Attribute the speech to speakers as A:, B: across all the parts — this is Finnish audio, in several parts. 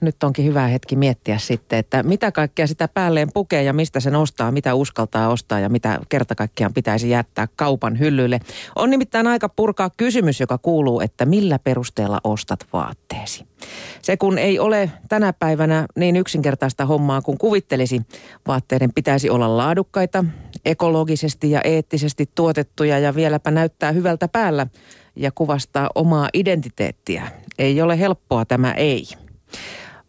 A: Nyt onkin hyvä hetki miettiä sitten, että mitä kaikkea sitä päälleen pukee ja mistä sen ostaa, mitä uskaltaa ostaa ja mitä kerta kaikkiaan pitäisi jättää kaupan hyllylle. On nimittäin aika purkaa kysymys, joka kuuluu, että millä perusteella ostat vaatteesi. Se kun ei ole tänä päivänä niin yksinkertaista hommaa kuin kuvittelisi. Vaatteiden pitäisi olla laadukkaita, ekologisesti ja eettisesti tuotettuja ja vieläpä näyttää hyvältä päällä ja kuvastaa omaa identiteettiä. Ei ole helppoa tämä ei.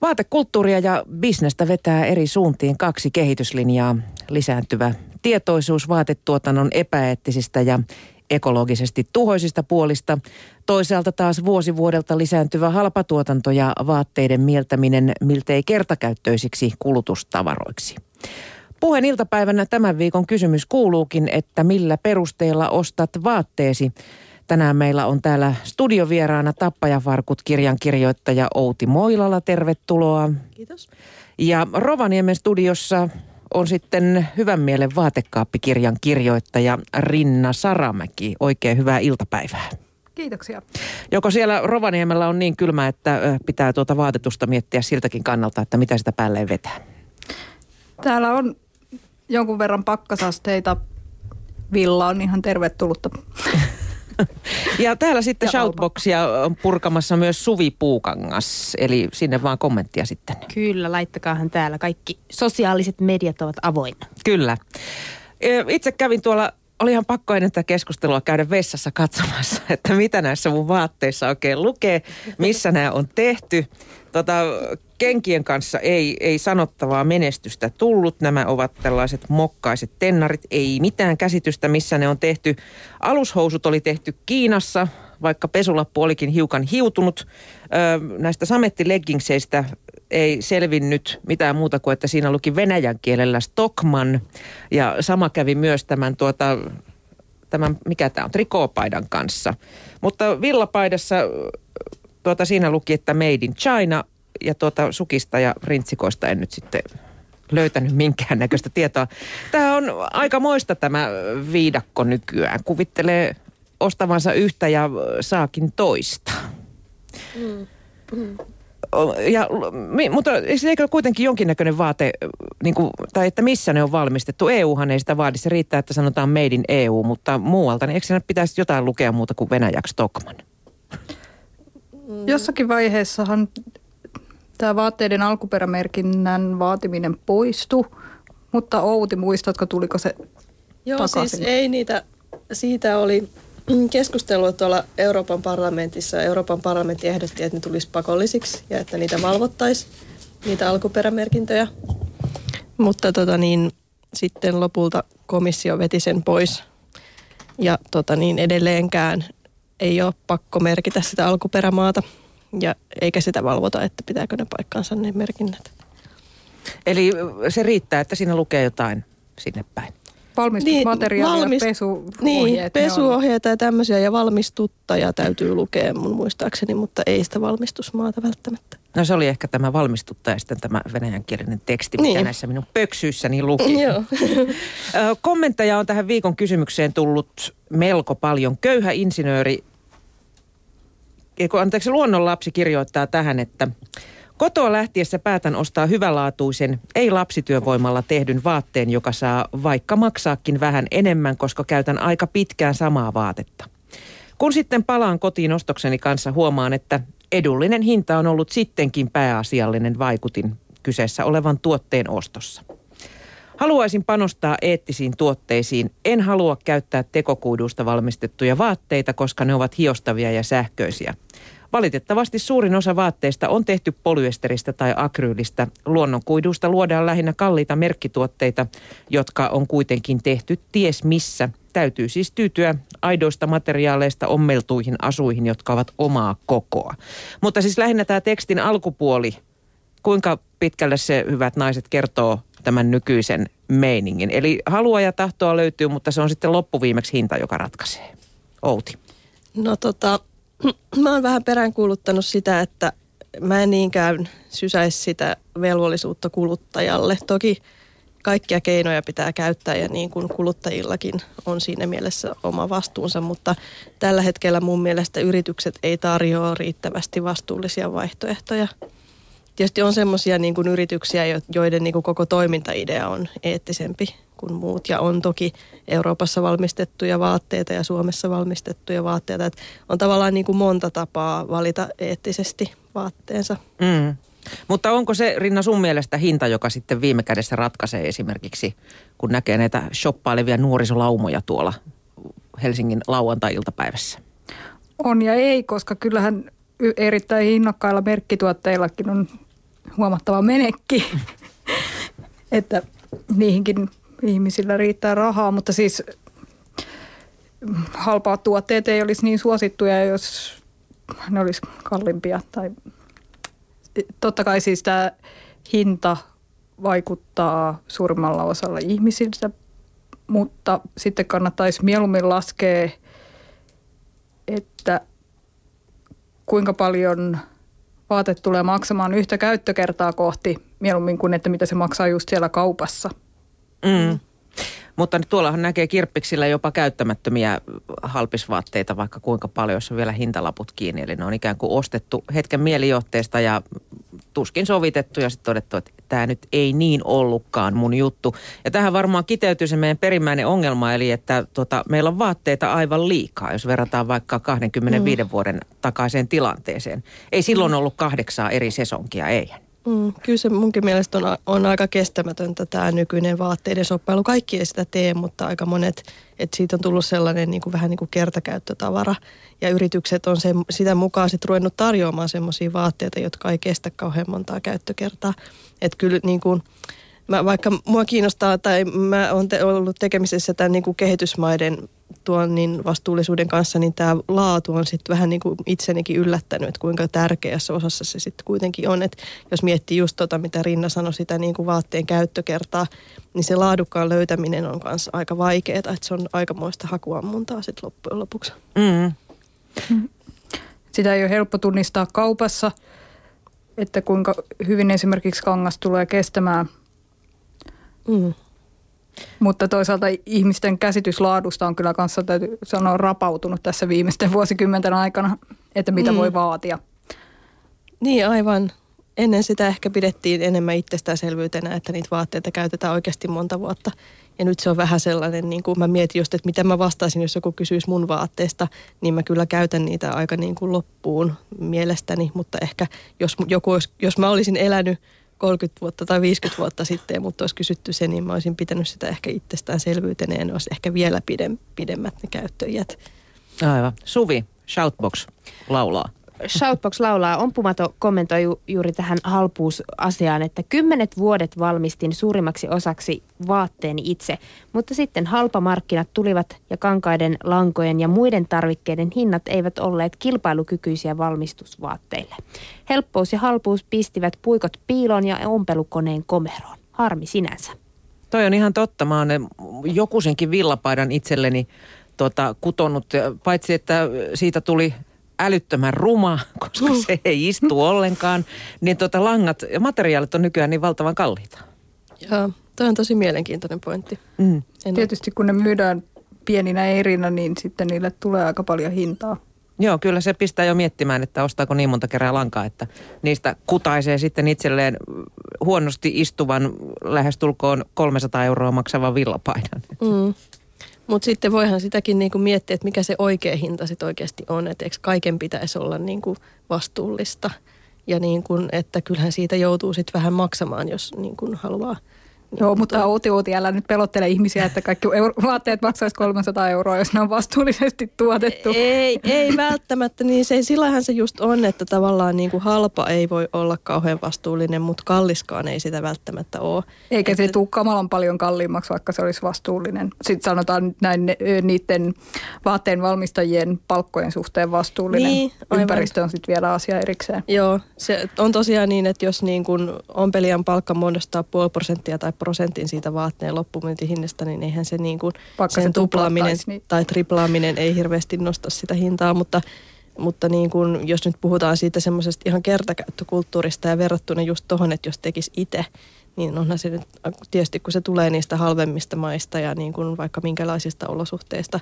A: Vaatekulttuuria ja bisnestä vetää eri suuntiin kaksi kehityslinjaa. Lisääntyvä tietoisuus vaatetuotannon epäeettisistä ja ekologisesti tuhoisista puolista. Toisaalta taas vuosi vuodelta lisääntyvä halpatuotanto ja vaatteiden mieltäminen miltei kertakäyttöisiksi kulutustavaroiksi. Puheen iltapäivänä tämän viikon kysymys kuuluukin, että millä perusteella ostat vaatteesi? Tänään meillä on täällä studiovieraana Tappajafarkut kirjan kirjoittaja Outi Moilala. Tervetuloa.
B: Kiitos.
A: Ja Rovaniemen studiossa on sitten Hyvän mielen vaatekaappikirjan kirjoittaja Rinna Saramäki. Oikein hyvää iltapäivää.
B: Kiitoksia.
A: Joko siellä Rovaniemellä on niin kylmä, että pitää tuota vaatetusta miettiä siltäkin kannalta, että mitä sitä päälleen vetää?
B: Täällä on jonkun verran pakkasasteita. Villa on ihan tervetullutta.
A: Ja täällä sitten shoutboxia on purkamassa myös Suvi Puukangas, eli sinne vaan kommenttia sitten.
C: Kyllä, laittakaahan täällä. Kaikki sosiaaliset mediat ovat avoinna.
A: Kyllä. Itse kävin tuolla oli ihan pakko ennen tätä keskustelua käydä vessassa katsomassa, että mitä näissä mun vaatteissa oikein lukee, missä nämä on tehty. Tota, kenkien kanssa ei, ei sanottavaa menestystä tullut. Nämä ovat tällaiset mokkaiset tennarit. Ei mitään käsitystä, missä ne on tehty. Alushousut oli tehty Kiinassa, vaikka pesulappu olikin hiukan hiutunut. Ö, näistä samettileggingseistä ei selvinnyt mitään muuta kuin, että siinä luki venäjän kielellä Stockman. Ja sama kävi myös tämän tuota, tämän, mikä tämä on, trikoopaidan kanssa. Mutta villapaidassa tuota, siinä luki, että Made in China ja tuota sukista ja rintsikoista en nyt sitten löytänyt minkäännäköistä tietoa. Tämä on aika moista tämä viidakko nykyään. Kuvittelee ostavansa yhtä ja saakin toista. Mm. Mm. Ja, mutta eikö kuitenkin jonkinnäköinen vaate, niin kuin, tai että missä ne on valmistettu? EUhan ei sitä vaadi, se riittää, että sanotaan made in EU, mutta muualta, niin eikö siinä pitäisi jotain lukea muuta kuin Venäjäksi Stockman?
B: Jossakin vaiheessahan tämä vaatteiden alkuperämerkinnän vaatiminen poistui, mutta Outi, muistatko, tuliko se
D: Joo,
B: takaisin?
D: siis ei niitä, siitä oli keskustelua tuolla Euroopan parlamentissa. Euroopan parlamentti ehdotti, että ne tulisi pakollisiksi ja että niitä valvottaisiin, niitä alkuperämerkintöjä. Mutta tota niin, sitten lopulta komissio veti sen pois ja tota niin, edelleenkään ei ole pakko merkitä sitä alkuperämaata ja eikä sitä valvota, että pitääkö ne paikkaansa ne merkinnät.
A: Eli se riittää, että siinä lukee jotain sinne päin.
B: Valmistusmateriaalia, niin, valmist, pesuohjeet.
D: Niin, pesuohjeita ja tämmöisiä ja valmistuttaja täytyy lukea mun muistaakseni, mutta ei sitä valmistusmaata välttämättä.
A: No se oli ehkä tämä valmistuttaja sitten tämä venäjänkielinen teksti, mikä niin. näissä minun pöksyissäni luki.
D: Joo.
A: Kommentteja on tähän viikon kysymykseen tullut melko paljon. Köyhä insinööri anteeksi, luonnonlapsi kirjoittaa tähän, että Kotoa lähtiessä päätän ostaa hyvälaatuisen, ei lapsityövoimalla tehdyn vaatteen, joka saa vaikka maksaakin vähän enemmän, koska käytän aika pitkään samaa vaatetta. Kun sitten palaan kotiin ostokseni kanssa, huomaan, että edullinen hinta on ollut sittenkin pääasiallinen vaikutin kyseessä olevan tuotteen ostossa. Haluaisin panostaa eettisiin tuotteisiin. En halua käyttää tekokuidusta valmistettuja vaatteita, koska ne ovat hiostavia ja sähköisiä. Valitettavasti suurin osa vaatteista on tehty polyesteristä tai akryylistä. Luonnonkuidusta luodaan lähinnä kalliita merkkituotteita, jotka on kuitenkin tehty ties missä. Täytyy siis tyytyä aidoista materiaaleista ommeltuihin asuihin, jotka ovat omaa kokoa. Mutta siis lähinnä tämä tekstin alkupuoli, kuinka pitkälle se, hyvät naiset, kertoo tämän nykyisen meiningin. Eli halua ja tahtoa löytyy, mutta se on sitten loppuviimeksi hinta, joka ratkaisee. Outi.
D: No tota, mä oon vähän peräänkuuluttanut sitä, että mä en niinkään sysäisi sitä velvollisuutta kuluttajalle. Toki kaikkia keinoja pitää käyttää ja niin kuin kuluttajillakin on siinä mielessä oma vastuunsa, mutta tällä hetkellä mun mielestä yritykset ei tarjoa riittävästi vastuullisia vaihtoehtoja. Tietysti on semmoisia niin kuin yrityksiä, joiden niin kuin koko toimintaidea on eettisempi kuin muut. Ja on toki Euroopassa valmistettuja vaatteita ja Suomessa valmistettuja vaatteita. Että on tavallaan niin kuin monta tapaa valita eettisesti vaatteensa.
A: Mm. Mutta onko se, Rinna, sun mielestä hinta, joka sitten viime kädessä ratkaisee esimerkiksi, kun näkee näitä shoppailevia nuorisolaumoja tuolla Helsingin lauantai-iltapäivässä?
B: On ja ei, koska kyllähän erittäin hinnokkailla merkkituotteillakin on huomattava menekki, että niihinkin ihmisillä riittää rahaa, mutta siis halpaa tuotteet ei olisi niin suosittuja, jos ne olisi kalliimpia. Tai totta kai siis tämä hinta vaikuttaa suurimmalla osalla ihmisiltä, mutta sitten kannattaisi mieluummin laskea, että kuinka paljon vaate tulee maksamaan yhtä käyttökertaa kohti, mieluummin kuin että mitä se maksaa just siellä kaupassa.
A: Mm. Mutta tuollahan näkee kirppiksillä jopa käyttämättömiä halpisvaatteita, vaikka kuinka paljon, jos on vielä hintalaput kiinni. Eli ne on ikään kuin ostettu hetken mielijohteesta ja tuskin sovitettu ja sitten todettu, että tämä nyt ei niin ollutkaan mun juttu. Ja tähän varmaan kiteytyy se meidän perimmäinen ongelma, eli että tota, meillä on vaatteita aivan liikaa, jos verrataan vaikka 25 mm. vuoden takaiseen tilanteeseen. Ei silloin ollut kahdeksaa eri sesonkia, eihän.
D: Mm, kyllä se munkin mielestä on, on aika kestämätöntä tämä nykyinen vaatteiden soppailu. Kaikki ei sitä tee, mutta aika monet, että siitä on tullut sellainen niin kuin, vähän niin kuin kertakäyttötavara. Ja yritykset on se, sitä mukaan sitten ruvennut tarjoamaan semmoisia vaatteita, jotka ei kestä kauhean montaa käyttökertaa. Että kyllä niin kuin, mä, vaikka mua kiinnostaa tai mä oon te, ollut tekemisessä tämän niin kuin kehitysmaiden tuon niin vastuullisuuden kanssa, niin tämä laatu on sitten vähän niin kuin itsenikin yllättänyt, että kuinka tärkeässä osassa se sitten kuitenkin on. Että jos miettii just tota, mitä Rinna sanoi, sitä niin kuin vaatteen käyttökertaa, niin se laadukkaan löytäminen on myös aika vaikeaa, että se on aikamoista hakuammuntaa sitten loppujen lopuksi.
A: Mm.
B: Sitä ei ole helppo tunnistaa kaupassa, että kuinka hyvin esimerkiksi kangas tulee kestämään. Mm. Mutta toisaalta ihmisten käsitys laadusta on kyllä kanssa, täytyy sanoa, rapautunut tässä viimeisten vuosikymmenten aikana, että mitä mm. voi vaatia.
D: Niin aivan. Ennen sitä ehkä pidettiin enemmän itsestäänselvyytenä, että niitä vaatteita käytetään oikeasti monta vuotta. Ja nyt se on vähän sellainen, niin kuin mä mietin just, että mitä mä vastaisin, jos joku kysyisi mun vaatteista, niin mä kyllä käytän niitä aika niin kuin loppuun mielestäni. Mutta ehkä jos, joku, jos mä olisin elänyt 30 vuotta tai 50 vuotta sitten, mutta olisi kysytty se, niin mä olisin pitänyt sitä ehkä itsestäänselvyytenä ja ne olisi ehkä vielä pidem, pidemmät ne käyttöjät.
A: Aivan. Suvi, Shoutbox laulaa.
C: Shoutbox laulaa. Ompumato kommentoi ju, juuri tähän halpuusasiaan, että kymmenet vuodet valmistin suurimmaksi osaksi vaatteeni itse, mutta sitten halpamarkkinat tulivat ja kankaiden, lankojen ja muiden tarvikkeiden hinnat eivät olleet kilpailukykyisiä valmistusvaatteille. Helppous ja halpuus pistivät puikot piiloon ja ompelukoneen komeroon. Harmi sinänsä.
A: Toi on ihan totta. Mä oon jokusenkin villapaidan itselleni tota, kutonut, paitsi että siitä tuli älyttömän ruma, koska se ei istu ollenkaan, niin tota langat ja materiaalit on nykyään niin valtavan kalliita.
D: Joo, toi on tosi mielenkiintoinen pointti.
B: Mm. Tietysti kun ne myydään pieninä erinä, niin sitten niille tulee aika paljon hintaa.
A: Joo, kyllä se pistää jo miettimään, että ostaako niin monta kerää lankaa, että niistä kutaisee sitten itselleen huonosti istuvan lähestulkoon 300 euroa maksavan villapaidan. Mm.
D: Mutta sitten voihan sitäkin niinku miettiä, että mikä se oikea hinta sitten oikeasti on. Että eikö kaiken pitäisi olla niinku vastuullista. Ja niinku, että kyllähän siitä joutuu sitten vähän maksamaan, jos niinku haluaa –
B: Joo, mutta Outi Outi, älä nyt pelottele ihmisiä, että kaikki euro- vaatteet maksaisi 300 euroa, jos ne on vastuullisesti tuotettu.
D: Ei, ei välttämättä, niin se, sillähän se just on, että tavallaan niin kuin halpa ei voi olla kauhean vastuullinen, mutta kalliskaan ei sitä välttämättä ole.
B: Eikä
D: että...
B: se tule kamalan paljon kalliimmaksi, vaikka se olisi vastuullinen. Sitten sanotaan näin niiden vaatteen valmistajien palkkojen suhteen vastuullinen. Niin, Ympäristö on sitten vielä asia erikseen.
D: Joo, se on tosiaan niin, että jos niin kuin ompelijan palkka muodostaa puoli prosenttia tai prosentin siitä vaatteen loppumyyntihinnasta, niin eihän se niin kuin sen se tuplaaminen niin... tai triplaaminen ei hirveästi nosta sitä hintaa, mutta mutta niin kuin, jos nyt puhutaan siitä semmoisesta ihan kertakäyttökulttuurista ja verrattuna just tuohon, että jos tekisi itse, niin onhan se nyt tietysti, kun se tulee niistä halvemmista maista ja niin kuin vaikka minkälaisista olosuhteista,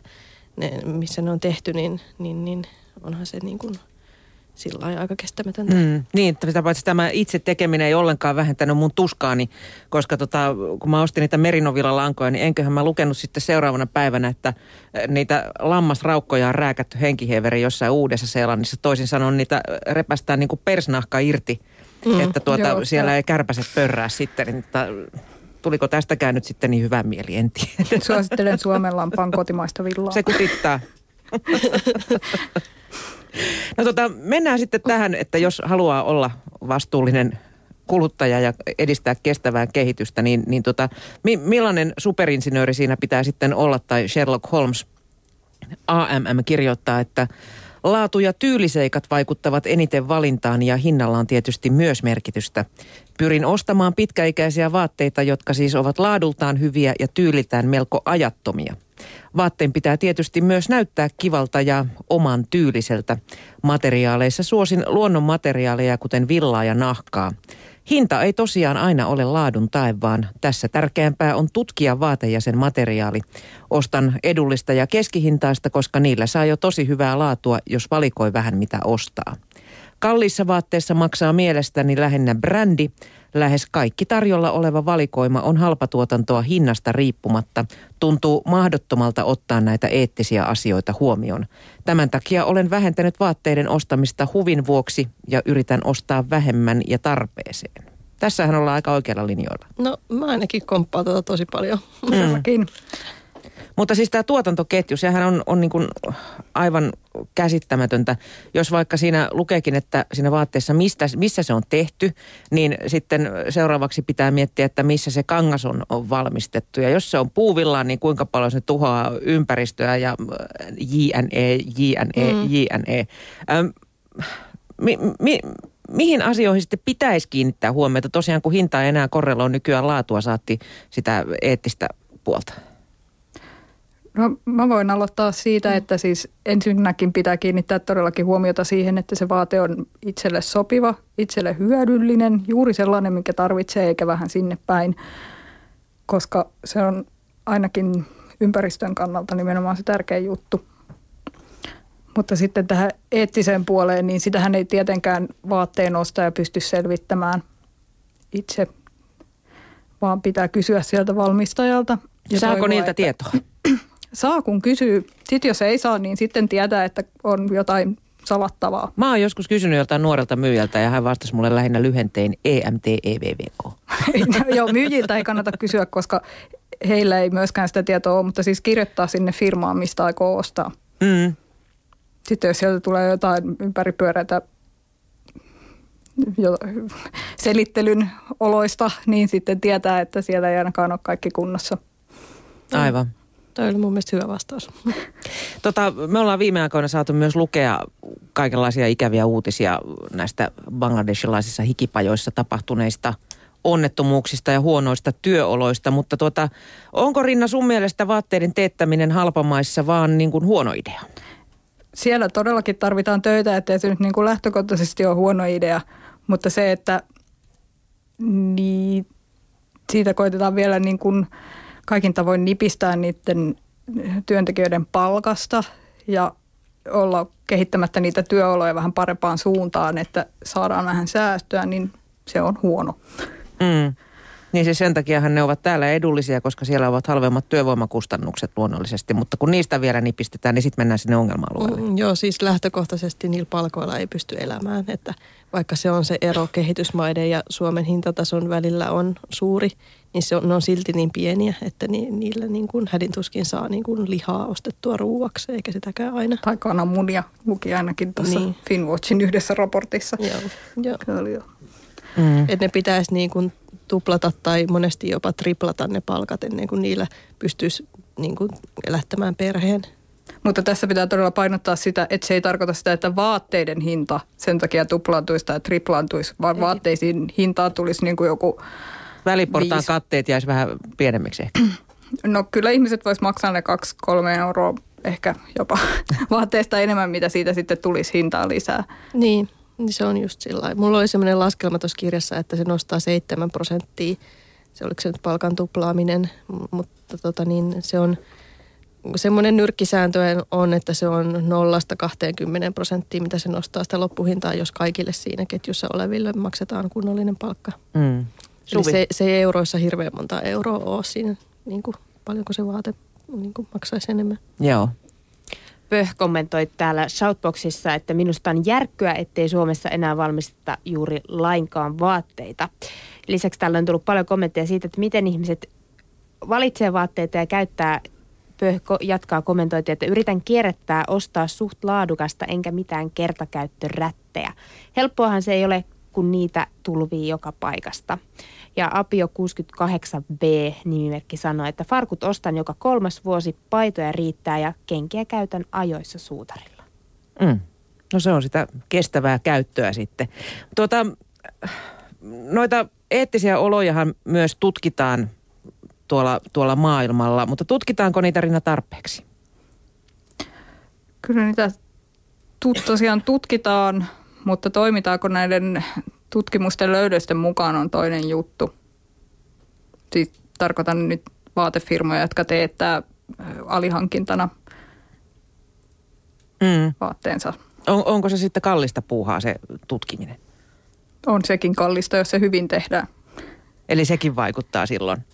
D: ne, missä ne on tehty, niin, niin, niin onhan se niin kuin sillä lailla aika kestämätöntä.
A: Mm, niin, että sitä paitsi tämä itse tekeminen ei ollenkaan vähentänyt mun tuskaani, koska tota, kun mä ostin niitä Merinovilla lankoja, niin enköhän mä lukenut sitten seuraavana päivänä, että niitä lammasraukkoja on rääkätty henkiheveri jossain uudessa Seelannissa. Toisin sanoen niitä repästään niin kuin persnahka irti, mm, että tuota, joo, siellä joo. ei kärpäset pörrää sitten. Niin, että tuliko tästäkään nyt sitten niin hyvä mieli, en tiedä.
B: Suosittelen Suomen lampaan kotimaista villaa.
A: Se kutittaa. No tota, mennään sitten tähän, että jos haluaa olla vastuullinen kuluttaja ja edistää kestävää kehitystä, niin, niin tota, mi, millainen superinsinööri siinä pitää sitten olla, tai Sherlock Holmes AMM kirjoittaa, että Laatu ja tyyliseikat vaikuttavat eniten valintaan ja hinnalla on tietysti myös merkitystä. Pyrin ostamaan pitkäikäisiä vaatteita, jotka siis ovat laadultaan hyviä ja tyylitään melko ajattomia. Vaatteen pitää tietysti myös näyttää kivalta ja oman tyyliseltä. Materiaaleissa suosin luonnon materiaaleja, kuten villaa ja nahkaa. Hinta ei tosiaan aina ole laadun tae, vaan tässä tärkeämpää on tutkia vaate ja sen materiaali. Ostan edullista ja keskihintaista, koska niillä saa jo tosi hyvää laatua, jos valikoi vähän mitä ostaa. Kalliissa vaatteissa maksaa mielestäni lähinnä brändi. Lähes kaikki tarjolla oleva valikoima on halpatuotantoa hinnasta riippumatta. Tuntuu mahdottomalta ottaa näitä eettisiä asioita huomioon. Tämän takia olen vähentänyt vaatteiden ostamista huvin vuoksi ja yritän ostaa vähemmän ja tarpeeseen. Tässähän ollaan aika oikealla linjoilla.
D: No mä ainakin komppaan tuota tosi paljon.
B: Mm.
A: Mutta siis tämä tuotantoketju, sehän on, on niin kuin aivan käsittämätöntä. Jos vaikka siinä lukeekin, että siinä vaatteessa, mistä, missä se on tehty, niin sitten seuraavaksi pitää miettiä, että missä se kangas on, on valmistettu. Ja jos se on puuvillaan, niin kuinka paljon se tuhoaa ympäristöä ja JNE, JNE, mm. JNE. Ähm, mi, mi, mihin asioihin sitten pitäisi kiinnittää huomiota? Tosiaan kun hinta ei enää korreloi nykyään laatua, saatti sitä eettistä puolta.
B: No mä voin aloittaa siitä, mm. että siis ensinnäkin pitää kiinnittää todellakin huomiota siihen, että se vaate on itselle sopiva, itselle hyödyllinen, juuri sellainen, mikä tarvitsee, eikä vähän sinne päin, koska se on ainakin ympäristön kannalta nimenomaan se tärkeä juttu. Mutta sitten tähän eettiseen puoleen, niin sitähän ei tietenkään vaatteen ostaja pysty selvittämään itse, vaan pitää kysyä sieltä valmistajalta.
A: Saako toivoa, niiltä että, tietoa?
B: Saa, kun kysyy. Sitten jos ei saa, niin sitten tietää, että on jotain salattavaa.
A: Mä oon joskus kysynyt joltain nuorelta myyjältä ja hän vastasi mulle lähinnä lyhentein EMTEVVK.
B: Joo, myyjiltä ei kannata kysyä, koska heillä ei myöskään sitä tietoa ole, mutta siis kirjoittaa sinne firmaan, mistä aikoo ostaa. Mm. Sitten jos sieltä tulee jotain ympäripyöreitä jo selittelyn oloista, niin sitten tietää, että siellä ei ainakaan ole kaikki kunnossa.
A: Aivan.
D: Tämä oli mun mielestä hyvä vastaus.
A: Tota, me ollaan viime aikoina saatu myös lukea kaikenlaisia ikäviä uutisia näistä bangladesilaisissa hikipajoissa tapahtuneista onnettomuuksista ja huonoista työoloista, mutta tuota, onko Rinna sun mielestä vaatteiden teettäminen halpamaissa vaan niin kuin huono idea?
B: Siellä todellakin tarvitaan töitä, ettei se nyt niin kuin lähtökohtaisesti ole huono idea, mutta se, että niin siitä koitetaan vielä niin kuin kaikin tavoin nipistää niiden työntekijöiden palkasta ja olla kehittämättä niitä työoloja vähän parempaan suuntaan, että saadaan vähän säästöä, niin se on huono.
A: Mm. Niin siis sen takiahan ne ovat täällä edullisia, koska siellä ovat halvemmat työvoimakustannukset luonnollisesti, mutta kun niistä vielä nipistetään, niin sitten mennään sinne ongelma-alueelle.
D: Mm, joo, siis lähtökohtaisesti niillä palkoilla ei pysty elämään, että vaikka se on se ero kehitysmaiden ja Suomen hintatason välillä on suuri, niin se on, ne on silti niin pieniä, että ni, niillä niin kuin hädintuskin saa niin kuin lihaa ostettua ruuaksi, eikä sitäkään aina.
B: Tai kananmunia luki ainakin tuossa niin. Finwatchin yhdessä raportissa.
D: Joo, joo. Kyllä, joo. Mm. Että ne pitäisi niin kuin tuplata tai monesti jopa triplata ne palkat ennen kuin niillä pystyisi niin kuin elättämään perheen.
B: Mutta tässä pitää todella painottaa sitä, että se ei tarkoita sitä, että vaatteiden hinta sen takia tuplaantuisi tai triplaantuisi, vaan ei. vaatteisiin hintaan tulisi niin kuin joku
A: Väliportaan viisi. katteet jäisi vähän pienemmiksi ehkä.
B: No kyllä ihmiset vois maksaa ne 2-3 euroa ehkä jopa vaatteesta enemmän, mitä siitä sitten tulisi hintaa lisää.
D: Niin. Niin se on just sillä Mulla oli semmoinen laskelma tuossa kirjassa, että se nostaa 7 prosenttia. Se oliko se nyt palkan tuplaaminen, mutta tota niin, se on semmoinen nyrkkisääntö on, että se on nollasta 20 prosenttia, mitä se nostaa sitä loppuhintaa, jos kaikille siinä ketjussa oleville maksetaan kunnollinen palkka. Mm. Eli se, se ei euroissa hirveän monta euroa ole siinä, niin kuin, paljonko se vaate niin kuin maksaisi enemmän.
A: Joo.
C: Pöh kommentoi täällä Shoutboxissa, että minusta on järkkyä, ettei Suomessa enää valmisteta juuri lainkaan vaatteita. Lisäksi täällä on tullut paljon kommentteja siitä, että miten ihmiset valitsee vaatteita ja käyttää Pöhko jatkaa kommentointia, että yritän kierrättää, ostaa suht laadukasta enkä mitään kertakäyttörättejä. Helppoahan se ei ole, kun niitä tulvii joka paikasta. Ja Apio 68B nimimerkki sanoi, että farkut ostan joka kolmas vuosi, paitoja riittää ja kenkiä käytän ajoissa suutarilla.
A: Mm. No se on sitä kestävää käyttöä sitten. Tuota, noita eettisiä olojahan myös tutkitaan tuolla, tuolla maailmalla, mutta tutkitaanko niitä Rinna tarpeeksi?
B: Kyllä niitä tut, tosiaan tutkitaan, mutta toimitaanko näiden tutkimusten löydösten mukaan on toinen juttu. Siis tarkoitan nyt vaatefirmoja, jotka teettää alihankintana mm. vaatteensa.
A: On, onko se sitten kallista puuhaa se tutkiminen?
B: On sekin kallista, jos se hyvin tehdään.
A: Eli sekin vaikuttaa silloin?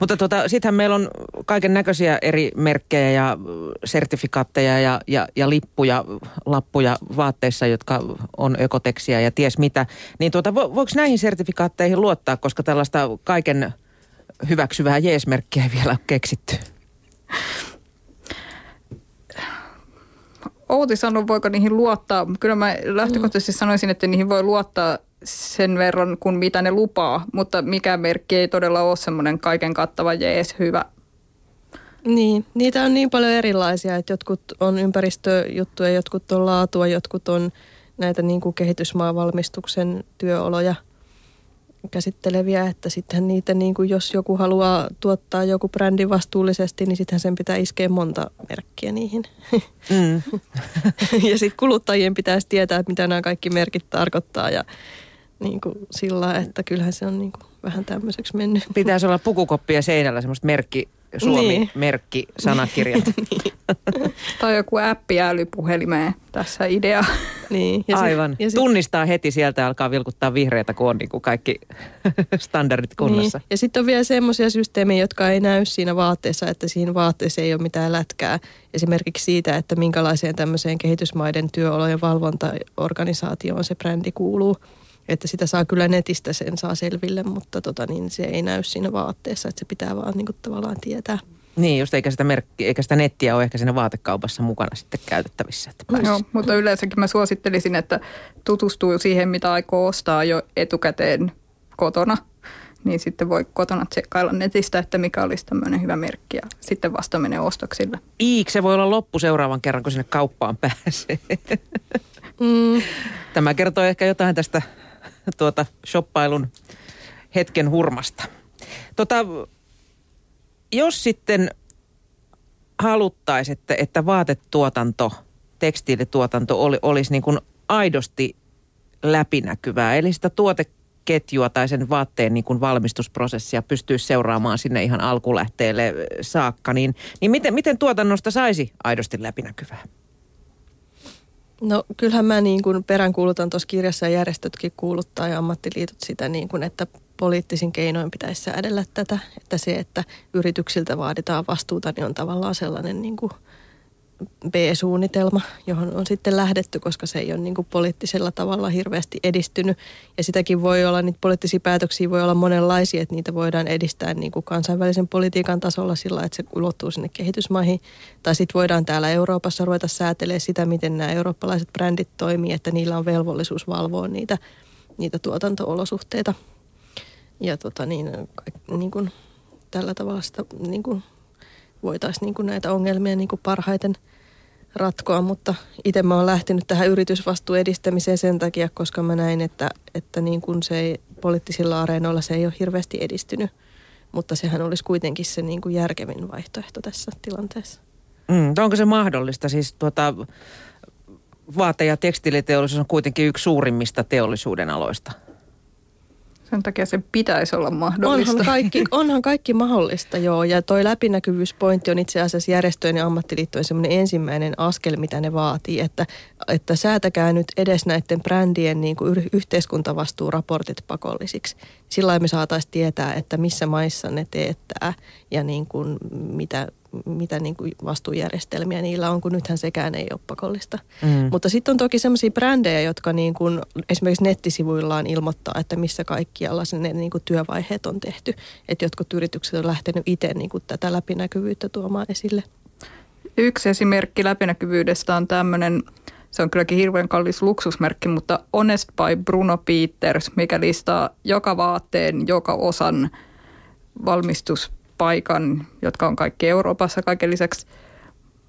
A: Mutta tota, sittenhän meillä on kaiken näköisiä eri merkkejä ja sertifikaatteja ja, ja, ja lippuja, lappuja vaatteissa, jotka on ökoteksiä ja ties mitä. Niin tuota, vo, voiko näihin sertifikaatteihin luottaa, koska tällaista kaiken hyväksyvää jeesmerkkiä ei vielä ole keksitty?
B: Outi sanoi, voiko niihin luottaa. Kyllä mä lähtökohtaisesti sanoisin, että niihin voi luottaa sen verran kuin mitä ne lupaa, mutta mikä merkki ei todella ole semmoinen kaiken kattava jees hyvä.
D: Niin, niitä on niin paljon erilaisia, että jotkut on ympäristöjuttuja, jotkut on laatua, jotkut on näitä niin kuin kehitysmaavalmistuksen työoloja käsitteleviä, että sitten niitä, niin kuin jos joku haluaa tuottaa joku brändi vastuullisesti, niin sitten sen pitää iskeä monta merkkiä niihin. Mm. ja sitten kuluttajien pitäisi tietää, että mitä nämä kaikki merkit tarkoittaa ja niin kuin sillä, että kyllähän se on niin kuin vähän tämmöiseksi mennyt.
A: Pitäisi olla pukukoppia seinällä, semmoista merkki, Suomi-merkki, niin. sanakirjat. niin.
B: tai joku appi älypuhelimeen tässä idea.
A: Niin. Ja Aivan. Sit, ja sit... Tunnistaa heti sieltä alkaa vilkuttaa vihreitä, kun on niin kuin kaikki standardit kunnossa. Niin.
D: Ja sitten on vielä semmoisia systeemejä, jotka ei näy siinä vaatteessa, että siinä vaatteessa ei ole mitään lätkää. Esimerkiksi siitä, että minkälaiseen tämmöiseen kehitysmaiden työolojen valvontaorganisaatioon se brändi kuuluu. Että sitä saa kyllä netistä, sen saa selville, mutta tota, niin se ei näy siinä vaatteessa, että se pitää vaan niin kuin, tavallaan tietää.
A: Niin, just eikä sitä, merkki, eikä sitä nettiä ole ehkä siinä vaatekaupassa mukana sitten käytettävissä. Että
B: Joo, mutta yleensäkin mä suosittelisin, että tutustuu siihen, mitä aikoo ostaa jo etukäteen kotona. Niin sitten voi kotona tsekkailla netistä, että mikä olisi tämmöinen hyvä merkki ja sitten vasta menee ostoksille.
A: Iik, se voi olla loppu seuraavan kerran, kun sinne kauppaan pääsee. Mm. Tämä kertoo ehkä jotain tästä tuota shoppailun hetken hurmasta. Tota, jos sitten haluttaisiin, että, että vaatetuotanto, tekstiilituotanto oli, olisi niin kuin aidosti läpinäkyvää, eli sitä tuoteketjua tai sen vaatteen niin kuin valmistusprosessia pystyy seuraamaan sinne ihan alkulähteelle saakka, niin, niin miten, miten tuotannosta saisi aidosti läpinäkyvää?
D: No kyllähän mä niin kuin peräänkuulutan tuossa kirjassa ja järjestötkin kuuluttaa ja ammattiliitot sitä niin kuin, että poliittisin keinoin pitäisi säädellä tätä. Että se, että yrityksiltä vaaditaan vastuuta, niin on tavallaan sellainen niin kuin – B-suunnitelma, johon on sitten lähdetty, koska se ei ole niin kuin poliittisella tavalla hirveästi edistynyt. Ja sitäkin voi olla, niitä poliittisia päätöksiä voi olla monenlaisia, että niitä voidaan edistää niin kuin kansainvälisen politiikan tasolla sillä, että se ulottuu sinne kehitysmaihin. Tai sitten voidaan täällä Euroopassa ruveta säätelemään sitä, miten nämä eurooppalaiset brändit toimii, että niillä on velvollisuus valvoa niitä, niitä tuotantoolosuhteita. Ja tota niin, niin kuin, tällä tavalla sitä niin kuin voitaisiin niin kuin näitä ongelmia niin kuin parhaiten – ratkoa, mutta itse mä oon lähtenyt tähän yritysvastuun edistämiseen sen takia, koska mä näin, että, että niin kuin se ei, poliittisilla areenoilla se ei ole hirveästi edistynyt, mutta sehän olisi kuitenkin se niin kuin järkevin vaihtoehto tässä tilanteessa.
A: Mm, onko se mahdollista? Siis tuota, vaate- ja tekstiiliteollisuus on kuitenkin yksi suurimmista teollisuuden aloista.
B: Sen takia se pitäisi olla mahdollista.
D: Onhan kaikki, onhan kaikki mahdollista, joo. Ja toi läpinäkyvyyspointti on itse asiassa järjestöjen ja ammattiliittojen semmoinen ensimmäinen askel, mitä ne vaatii. Että, että säätäkää nyt edes näiden brändien niin kuin yhteiskuntavastuuraportit pakollisiksi. Sillä me saataisiin tietää, että missä maissa ne teettää ja niin kuin mitä, mitä niin kuin vastuujärjestelmiä niillä on, kun nythän sekään ei ole pakollista. Mm. Mutta sitten on toki sellaisia brändejä, jotka niin kuin esimerkiksi nettisivuillaan ilmoittaa, että missä kaikkialla ne niin kuin työvaiheet on tehty. Että jotkut yritykset on lähtenyt itse niin kuin tätä läpinäkyvyyttä tuomaan esille.
B: Yksi esimerkki läpinäkyvyydestä on tämmöinen, se on kylläkin hirveän kallis luksusmerkki, mutta Honest by Bruno Peters, mikä listaa joka vaatteen, joka osan valmistus paikan, jotka on kaikki Euroopassa kaiken lisäksi,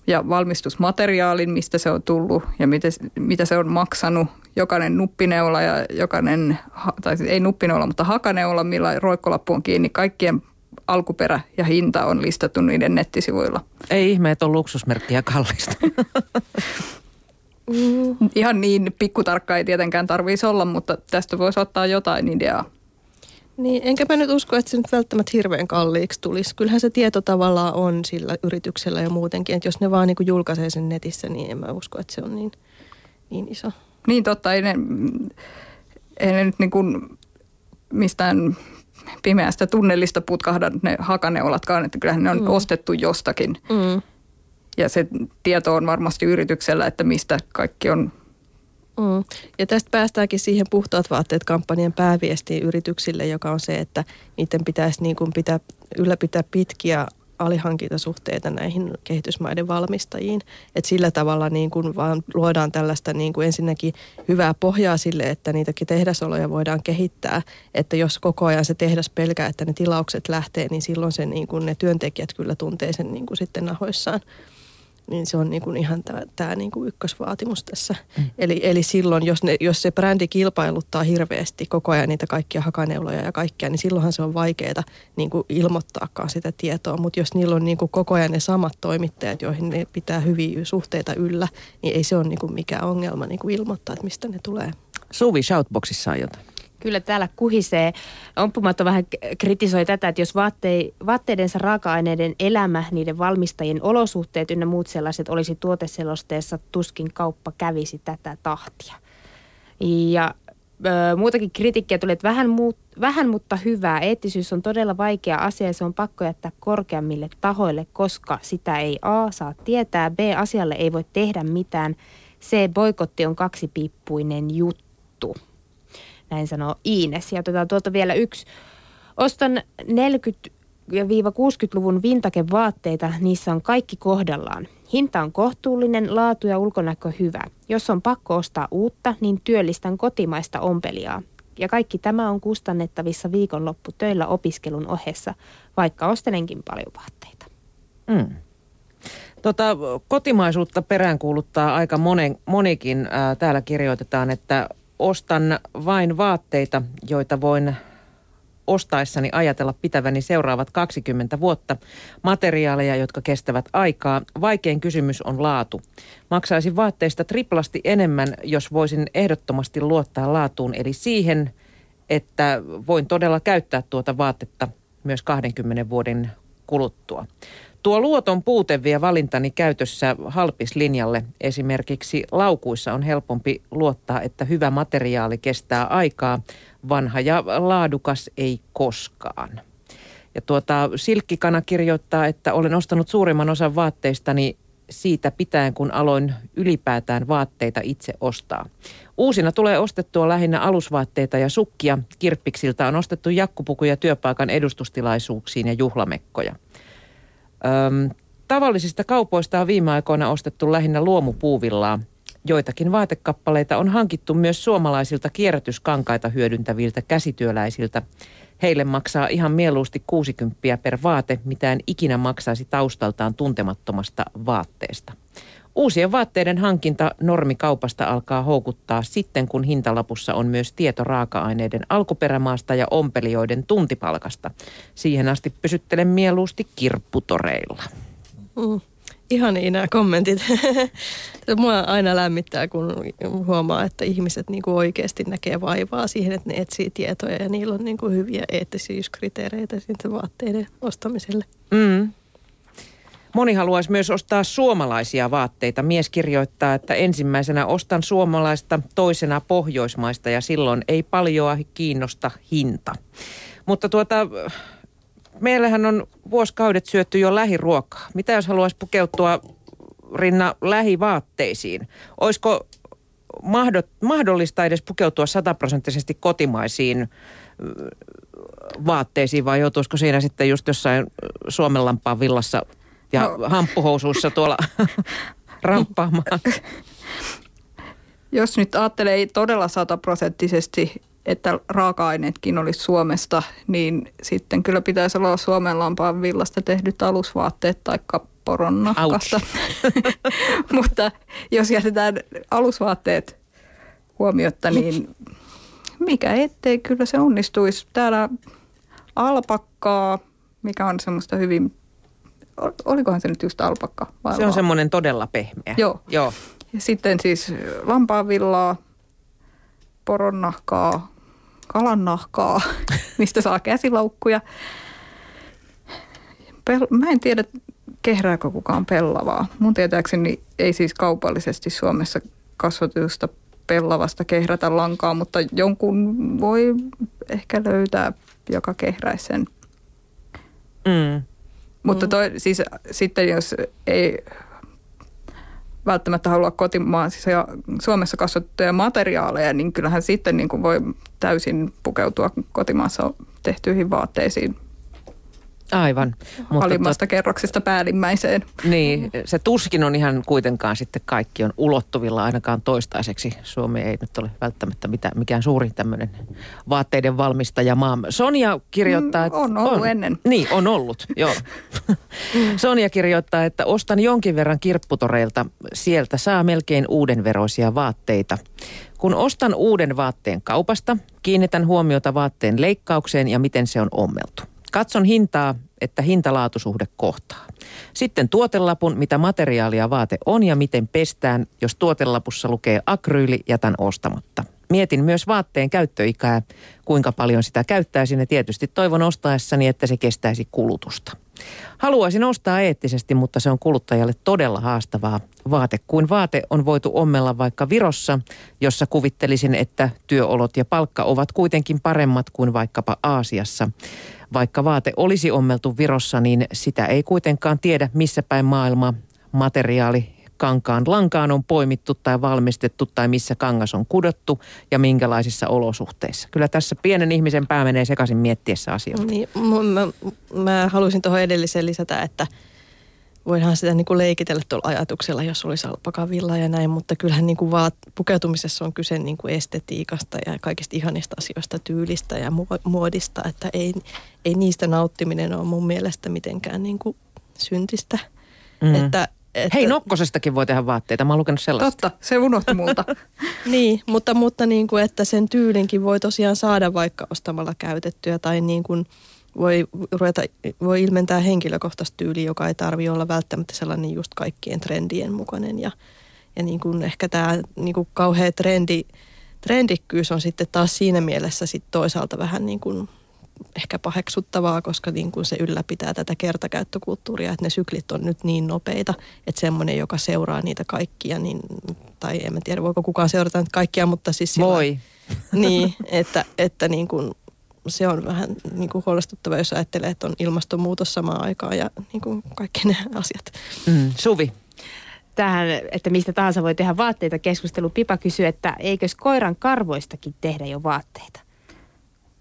B: ja valmistusmateriaalin, mistä se on tullut ja mitä, mitä se on maksanut. Jokainen nuppineula ja jokainen, tai siis ei nuppineula, mutta hakaneula, millä roikkolappu on kiinni, kaikkien alkuperä ja hinta on listattu niiden nettisivuilla.
A: Ei ihme, että on luksusmerkkiä kallista.
B: Ihan niin pikkutarkka ei tietenkään tarvitsisi olla, mutta tästä voisi ottaa jotain ideaa.
D: Niin, enkä mä nyt usko, että se nyt välttämättä hirveän kalliiksi tulisi. Kyllähän se tieto tavallaan on sillä yrityksellä ja muutenkin, että jos ne vaan niin kuin julkaisee sen netissä, niin en mä usko, että se on niin, niin iso.
B: Niin totta, ei ne, ei ne nyt niin kuin mistään pimeästä tunnelista putkahda ne hakaneulatkaan, että kyllähän ne on mm. ostettu jostakin. Mm. Ja se tieto on varmasti yrityksellä, että mistä kaikki on
D: Mm. Ja tästä päästäänkin siihen puhtaat vaatteet kampanjan pääviestiin yrityksille, joka on se, että niiden pitäisi niin kuin pitää, ylläpitää pitkiä alihankintasuhteita näihin kehitysmaiden valmistajiin. Et sillä tavalla niin kuin vaan luodaan tällaista niin kuin ensinnäkin hyvää pohjaa sille, että niitäkin tehdasoloja voidaan kehittää. Että jos koko ajan se tehdas pelkää, että ne tilaukset lähtee, niin silloin se, niin kuin ne työntekijät kyllä tuntee sen niin kuin sitten nahoissaan niin se on niin kuin ihan tämä, tämä niin kuin ykkösvaatimus tässä. Mm. Eli, eli silloin, jos, ne, jos se brändi kilpailuttaa hirveästi koko ajan niitä kaikkia hakaneuloja ja kaikkea, niin silloinhan se on vaikeaa niin kuin ilmoittaakaan sitä tietoa. Mutta jos niillä on niin kuin koko ajan ne samat toimittajat, joihin ne pitää hyviä suhteita yllä, niin ei se ole niin kuin mikään ongelma niin kuin ilmoittaa, että mistä ne tulee.
A: Suvi Shoutboxissa on jotain.
C: Kyllä täällä kuhisee. Ompumatta vähän kritisoi tätä, että jos vaatte, vaatteidensa raaka-aineiden elämä, niiden valmistajien olosuhteet ynnä muut sellaiset olisi tuoteselosteessa, tuskin kauppa kävisi tätä tahtia. Ja ö, muutakin kritiikkiä tuli, että vähän, muut, vähän mutta hyvää. Eettisyys on todella vaikea asia ja se on pakko jättää korkeammille tahoille, koska sitä ei A saa tietää, B asialle ei voi tehdä mitään, C boikotti on kaksipiippuinen juttu. Näin sanoo Iines. Ja otetaan tuolta vielä yksi. Ostan 40 60-luvun vintage-vaatteita, niissä on kaikki kohdallaan. Hinta on kohtuullinen, laatu ja ulkonäkö hyvä. Jos on pakko ostaa uutta, niin työllistän kotimaista ompelijaa. Ja kaikki tämä on kustannettavissa viikonlopputöillä opiskelun ohessa, vaikka ostelenkin paljon vaatteita. Mm.
A: Tota, kotimaisuutta peräänkuuluttaa aika monen, monikin. Ää, täällä kirjoitetaan, että ostan vain vaatteita, joita voin ostaessani ajatella pitäväni seuraavat 20 vuotta. Materiaaleja, jotka kestävät aikaa. Vaikein kysymys on laatu. Maksaisin vaatteista triplasti enemmän, jos voisin ehdottomasti luottaa laatuun, eli siihen, että voin todella käyttää tuota vaatetta myös 20 vuoden kuluttua. Tuo luoton puute vie valintani käytössä halpislinjalle. Esimerkiksi laukuissa on helpompi luottaa, että hyvä materiaali kestää aikaa. Vanha ja laadukas ei koskaan. Ja tuota, Silkkikana kirjoittaa, että olen ostanut suurimman osan vaatteistani siitä pitäen, kun aloin ylipäätään vaatteita itse ostaa. Uusina tulee ostettua lähinnä alusvaatteita ja sukkia. Kirppiksiltä on ostettu jakkupukuja työpaikan edustustilaisuuksiin ja juhlamekkoja. Öm, tavallisista kaupoista on viime aikoina ostettu lähinnä luomupuuvillaa. Joitakin vaatekappaleita on hankittu myös suomalaisilta kierrätyskankaita hyödyntäviltä käsityöläisiltä. Heille maksaa ihan mieluusti 60 per vaate, mitään ikinä maksaisi taustaltaan tuntemattomasta vaatteesta. Uusien vaatteiden hankinta normikaupasta alkaa houkuttaa sitten, kun hintalapussa on myös tieto raaka-aineiden alkuperämaasta ja ompelijoiden tuntipalkasta. Siihen asti pysyttelen mieluusti kirpputoreilla.
D: Mm. Ihan niin nämä kommentit. Mua aina lämmittää, kun huomaa, että ihmiset niin kuin oikeasti näkee vaivaa siihen, että ne etsii tietoja ja niillä on niin kuin hyviä eettisyyskriteereitä sitten vaatteiden ostamiselle.
A: Mm. Moni haluaisi myös ostaa suomalaisia vaatteita. Mies kirjoittaa, että ensimmäisenä ostan suomalaista, toisena pohjoismaista ja silloin ei paljoa kiinnosta hinta. Mutta tuota, meillähän on vuosikaudet syötty jo lähiruokaa. Mitä jos haluaisi pukeutua rinna lähivaatteisiin? Olisiko mahdollista edes pukeutua sataprosenttisesti kotimaisiin vaatteisiin vai joutuisiko siinä sitten just jossain Suomenlampaan villassa ja no. hamppuhousuissa tuolla ramppaamaan?
B: Jos nyt ajattelee todella sataprosenttisesti että raaka-aineetkin olisi Suomesta, niin sitten kyllä pitäisi olla Suomen lampaan villasta tehdyt alusvaatteet tai poronnakasta. Mutta jos jätetään alusvaatteet huomiotta, niin mikä ettei, kyllä se onnistuisi. Täällä alpakkaa, mikä on semmoista hyvin, olikohan se nyt just alpakka?
A: Vai se on semmoinen todella pehmeä.
B: Joo.
A: Joo.
B: Ja sitten siis lampaanvillaa, poronnahkaa, kalannahkaa, mistä saa käsilaukkuja. Pel- mä en tiedä, kehrääkö kukaan pellavaa. Mun tietääkseni ei siis kaupallisesti Suomessa kasvatusta pellavasta kehrätä lankaa, mutta jonkun voi ehkä löytää, joka kehräisi sen. Mm. Mutta mm. toi, siis sitten jos ei välttämättä halua kotimaassa ja Suomessa kasvatettuja materiaaleja, niin kyllähän sitten niin kuin voi täysin pukeutua kotimaassa tehtyihin vaatteisiin
A: Aivan.
B: Mutta alimmasta tot... kerroksesta päällimmäiseen.
A: Niin, se tuskin on ihan kuitenkaan sitten kaikki on ulottuvilla ainakaan toistaiseksi. Suomi ei nyt ole välttämättä mitään, mikään suuri tämmöinen vaatteiden valmistaja maa. Sonia kirjoittaa, mm,
B: että... On ollut on, ennen.
A: Niin, on ollut, joo. Sonia kirjoittaa, että ostan jonkin verran kirpputoreilta. Sieltä saa melkein uudenveroisia vaatteita. Kun ostan uuden vaatteen kaupasta, kiinnitän huomiota vaatteen leikkaukseen ja miten se on ommeltu. Katson hintaa, että hintalaatusuhde kohtaa. Sitten tuotelapun, mitä materiaalia vaate on ja miten pestään. Jos tuotelapussa lukee akryyli, jätän ostamatta. Mietin myös vaatteen käyttöikää, kuinka paljon sitä käyttäisin ja tietysti toivon ostaessani, että se kestäisi kulutusta. Haluaisin ostaa eettisesti, mutta se on kuluttajalle todella haastavaa. Vaate kuin vaate on voitu ommella vaikka Virossa, jossa kuvittelisin, että työolot ja palkka ovat kuitenkin paremmat kuin vaikkapa Aasiassa. Vaikka vaate olisi ommeltu Virossa, niin sitä ei kuitenkaan tiedä, missä päin maailma materiaali kankaan lankaan on poimittu tai valmistettu tai missä kangas on kudottu ja minkälaisissa olosuhteissa. Kyllä tässä pienen ihmisen pää menee sekaisin miettiessä asioita.
D: Niin, mä, mä haluaisin tuohon edelliseen lisätä, että voidaan sitä niin kuin leikitellä tuolla ajatuksella, jos olisi alpakavilla ja näin, mutta kyllähän niin kuin vaat, pukeutumisessa on kyse niin kuin estetiikasta ja kaikista ihanista asioista, tyylistä ja muodista, että ei, ei niistä nauttiminen ole mun mielestä mitenkään niin kuin syntistä. Mm.
A: Että, että, Hei, nokkosestakin voi tehdä vaatteita. Mä oon lukenut sellaista.
B: Totta, se unohtui multa.
D: niin, mutta, mutta niin kuin, että sen tyylinkin voi tosiaan saada vaikka ostamalla käytettyä tai niin kuin – voi, ruveta, voi ilmentää henkilökohtaista tyyliä, joka ei tarvitse olla välttämättä sellainen just kaikkien trendien mukainen. Ja, ja niin kuin ehkä tämä niin kuin kauhea trendi, trendikkyys on sitten taas siinä mielessä sit toisaalta vähän niin kuin ehkä paheksuttavaa, koska niin kuin se ylläpitää tätä kertakäyttökulttuuria, että ne syklit on nyt niin nopeita, että semmoinen, joka seuraa niitä kaikkia, niin, tai en tiedä voiko kukaan seurata niitä kaikkia, mutta siis...
A: Voi.
D: Niin, että, että niin kuin se on vähän niin kuin huolestuttava, jos ajattelee, että on ilmastonmuutos samaan aikaan ja niin kuin kaikki ne asiat.
A: Mm. Suvi?
C: Tähän, että mistä tahansa voi tehdä vaatteita keskustelu. Pipa kysyy, että eikös koiran karvoistakin tehdä jo vaatteita?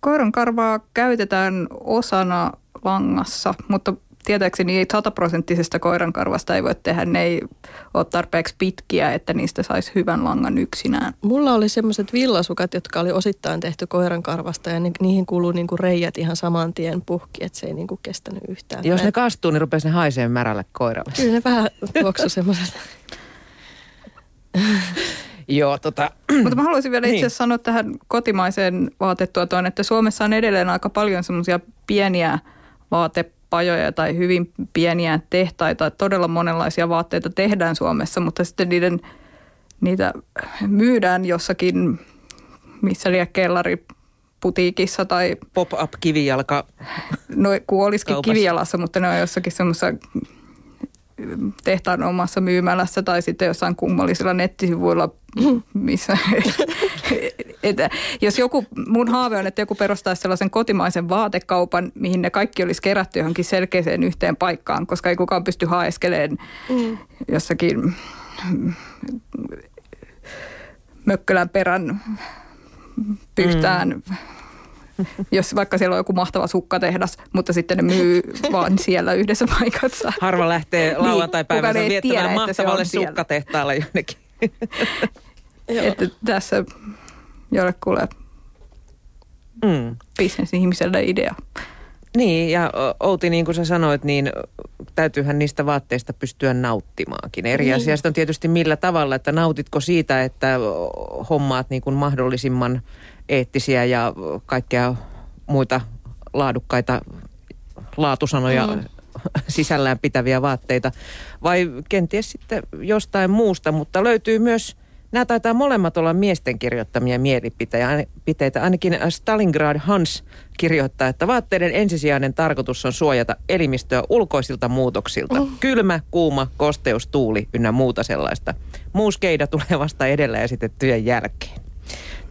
B: Koiran karvaa käytetään osana langassa, mutta tietääkseni ei sataprosenttisesta koirankarvasta ei voi tehdä, ne ei ole tarpeeksi pitkiä, että niistä saisi hyvän langan yksinään.
D: Mulla oli semmoiset villasukat, jotka oli osittain tehty koirankarvasta ja ni- niihin kuuluu niinku reijät ihan saman tien puhki, että se ei niinku kestänyt yhtään.
A: Jos ne kastuu, niin rupesi ne haisee märälle koiralle.
D: Kyllä ne vähän tuoksu semmoiset.
A: Joo, tota.
B: Mutta mä haluaisin vielä itse niin. sanoa tähän kotimaiseen vaatetuotoon, että Suomessa on edelleen aika paljon semmoisia pieniä vaate pajoja tai hyvin pieniä tehtaita. Todella monenlaisia vaatteita tehdään Suomessa, mutta sitten niiden, niitä myydään jossakin, missä liian kellari putiikissa tai...
A: Pop-up kivijalka.
B: No kun olisikin
A: kaupassa.
B: kivijalassa, mutta ne on jossakin semmoisessa tehtaan omassa myymälässä tai sitten jossain kummallisilla nettisivuilla, missä... että jos joku, mun haave on, että joku perustaisi sellaisen kotimaisen vaatekaupan, mihin ne kaikki olisi kerätty johonkin selkeäseen yhteen paikkaan, koska ei kukaan pysty haeskeleen mm. jossakin Mökkölän perän pyhtään, mm. jos vaikka siellä on joku mahtava sukkatehdas, mutta sitten ne myy vaan siellä yhdessä paikassa.
A: Harva lähtee lauantai-päivänsä
B: ei
A: viettämään
B: tiedä,
A: mahtavalle sukkatehtaalle jonnekin.
B: Että tässä jollekulle
A: Mm.
B: bisnesihmiselle idea.
A: Niin, ja Outi, niin kuin sä sanoit, niin täytyyhän niistä vaatteista pystyä nauttimaankin. Eri niin. asia sitten on tietysti millä tavalla, että nautitko siitä, että hommaat niin kuin mahdollisimman eettisiä ja kaikkea muita laadukkaita laatusanoja mm. sisällään pitäviä vaatteita, vai kenties sitten jostain muusta, mutta löytyy myös Nämä taitaa molemmat olla miesten kirjoittamia mielipiteitä. Ainakin Stalingrad Hans kirjoittaa, että vaatteiden ensisijainen tarkoitus on suojata elimistöä ulkoisilta muutoksilta. Oh. Kylmä, kuuma, kosteus, tuuli ynnä muuta sellaista. Muu skeida tulee vasta edellä esitettyjen jälkeen.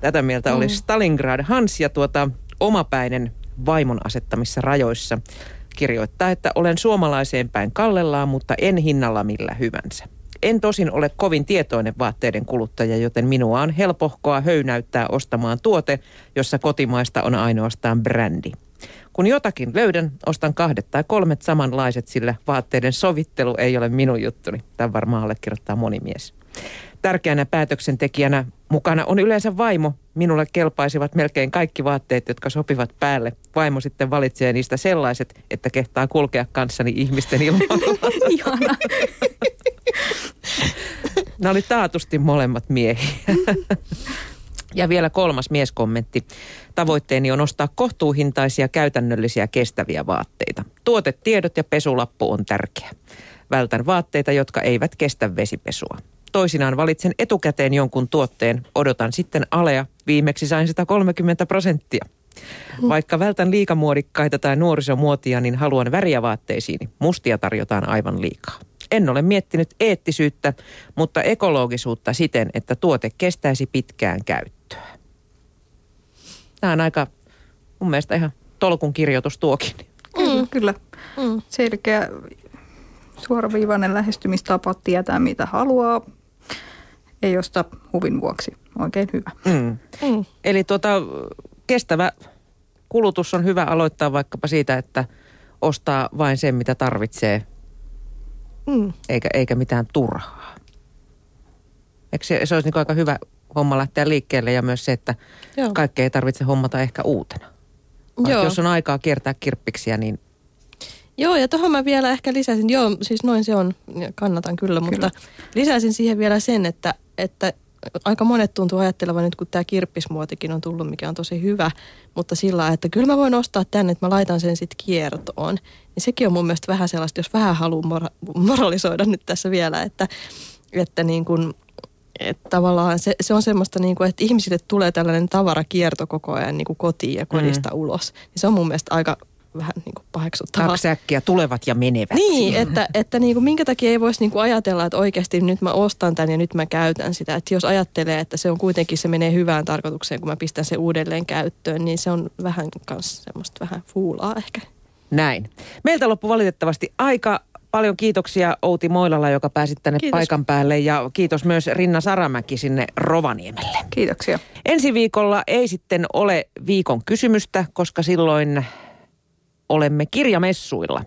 A: Tätä mieltä oli Stalingrad Hans ja tuota omapäinen vaimon asettamissa rajoissa kirjoittaa, että olen suomalaiseen päin kallellaan, mutta en hinnalla millä hyvänsä. En tosin ole kovin tietoinen vaatteiden kuluttaja, joten minua on helpohkoa höynäyttää ostamaan tuote, jossa kotimaista on ainoastaan brändi. Kun jotakin löydän, ostan kahdet tai kolmet samanlaiset, sillä vaatteiden sovittelu ei ole minun juttuni. Tämä varmaan allekirjoittaa moni mies. Tärkeänä päätöksentekijänä mukana on yleensä vaimo. Minulle kelpaisivat melkein kaikki vaatteet, jotka sopivat päälle. Vaimo sitten valitsee niistä sellaiset, että kehtaa kulkea kanssani ihmisten ilmoilla.
B: Ihana.
A: Nämä oli taatusti molemmat miehiä. Ja vielä kolmas mieskommentti. Tavoitteeni on ostaa kohtuuhintaisia, käytännöllisiä, kestäviä vaatteita. Tuotetiedot ja pesulappu on tärkeä. Vältän vaatteita, jotka eivät kestä vesipesua. Toisinaan valitsen etukäteen jonkun tuotteen, odotan sitten alea. Viimeksi sain 130 prosenttia. Vaikka vältän liikamuodikkaita tai nuorisomuotia, niin haluan väriä vaatteisiini. Mustia tarjotaan aivan liikaa. En ole miettinyt eettisyyttä, mutta ekologisuutta siten, että tuote kestäisi pitkään käyttöä. Tämä on aika mun mielestä ihan tolkun kirjoitus tuokin.
B: Kyllä, kyllä. Mm. Selkeä suoraviivainen lähestymistapa tietää mitä haluaa. Ei osta huvin vuoksi. Oikein hyvä.
A: Mm. Mm. Eli tuota, kestävä kulutus on hyvä aloittaa vaikkapa siitä, että ostaa vain sen, mitä tarvitsee, mm. eikä, eikä mitään turhaa. Eikö se, se olisi niin aika hyvä homma lähteä liikkeelle ja myös se, että Joo. kaikkea ei tarvitse hommata ehkä uutena. Joo. Jos on aikaa kiertää kirppiksiä, niin
D: Joo, ja tuohon mä vielä ehkä lisäisin, joo, siis noin se on, kannatan kyllä, kyllä. mutta lisäisin siihen vielä sen, että, että aika monet tuntuu ajattelevan nyt, kun tämä kirppismuotikin on tullut, mikä on tosi hyvä, mutta sillä että kyllä mä voin ostaa tänne, että mä laitan sen sitten kiertoon. Niin sekin on mun mielestä vähän sellaista, jos vähän haluaa mora- moralisoida nyt tässä vielä, että, että niin kuin, että tavallaan se, se on semmoista, niin kuin, että ihmisille tulee tällainen tavarakierto koko ajan niin kuin kotiin ja kodista mm. ulos. Niin se on mun mielestä aika vähän niin kuin paheksuttavaa.
A: Kaksi äkkiä tulevat ja menevät.
D: Niin, että, että niin kuin minkä takia ei voisi niin kuin ajatella, että oikeasti nyt mä ostan tämän ja nyt mä käytän sitä. Että jos ajattelee, että se on kuitenkin, se menee hyvään tarkoitukseen, kun mä pistän sen uudelleen käyttöön, niin se on vähän kans semmoista vähän fuulaa ehkä.
A: Näin. Meiltä loppu valitettavasti aika. Paljon kiitoksia Outi Moilala, joka pääsit tänne kiitos. paikan päälle ja kiitos myös Rinna Saramäki sinne Rovaniemelle.
B: Kiitoksia.
A: Ensi viikolla ei sitten ole viikon kysymystä, koska silloin olemme kirjamessuilla.